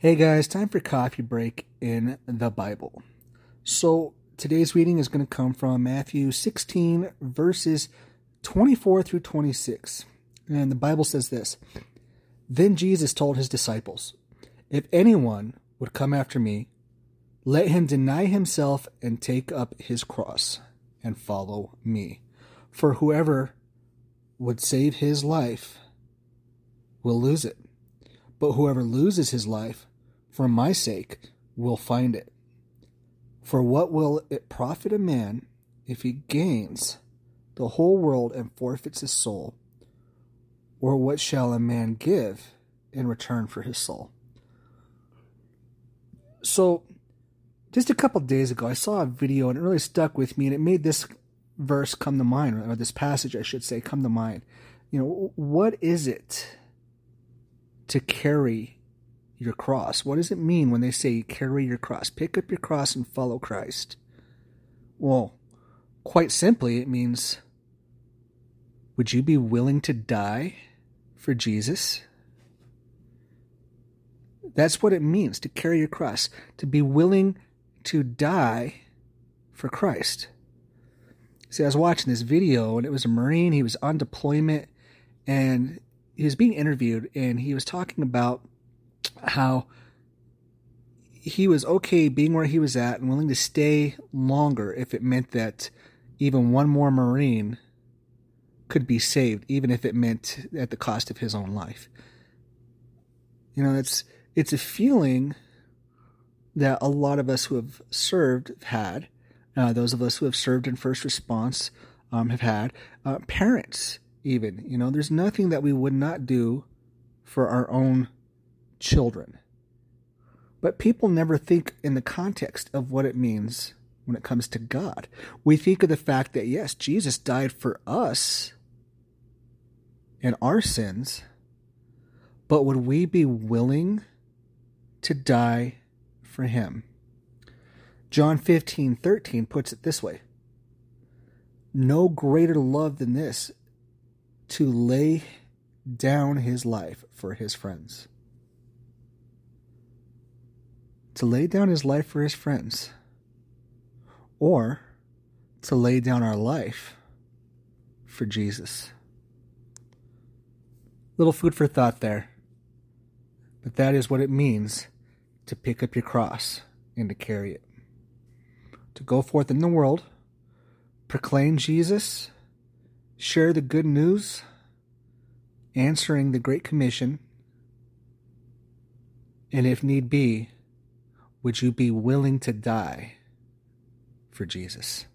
Hey guys, time for coffee break in the Bible. So today's reading is going to come from Matthew 16, verses 24 through 26. And the Bible says this Then Jesus told his disciples, If anyone would come after me, let him deny himself and take up his cross and follow me. For whoever would save his life will lose it. But whoever loses his life for my sake will find it. For what will it profit a man if he gains the whole world and forfeits his soul? Or what shall a man give in return for his soul? So, just a couple days ago, I saw a video and it really stuck with me, and it made this verse come to mind, or this passage, I should say, come to mind. You know, what is it to carry your cross. What does it mean when they say carry your cross? Pick up your cross and follow Christ. Well, quite simply, it means would you be willing to die for Jesus? That's what it means to carry your cross, to be willing to die for Christ. See, I was watching this video and it was a Marine. He was on deployment and he was being interviewed and he was talking about how he was okay being where he was at and willing to stay longer if it meant that even one more Marine could be saved, even if it meant at the cost of his own life. You know, it's it's a feeling that a lot of us who have served have had. Uh, those of us who have served in first response um, have had. Uh, parents, even. You know, there's nothing that we would not do for our own children. But people never think in the context of what it means when it comes to God. We think of the fact that, yes, Jesus died for us and our sins, but would we be willing to die for him? John 15, 13 puts it this way No greater love than this to lay down his life for his friends to lay down his life for his friends, or to lay down our life for Jesus. Little food for thought there. But that is what it means to pick up your cross and to carry it. To go forth in the world, proclaim Jesus, share the good news, answering the Great Commission, and if need be, would you be willing to die for Jesus?